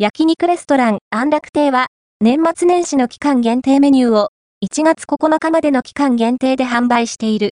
焼肉レストラン安楽亭は、年末年始の期間限定メニューを1月9日までの期間限定で販売している。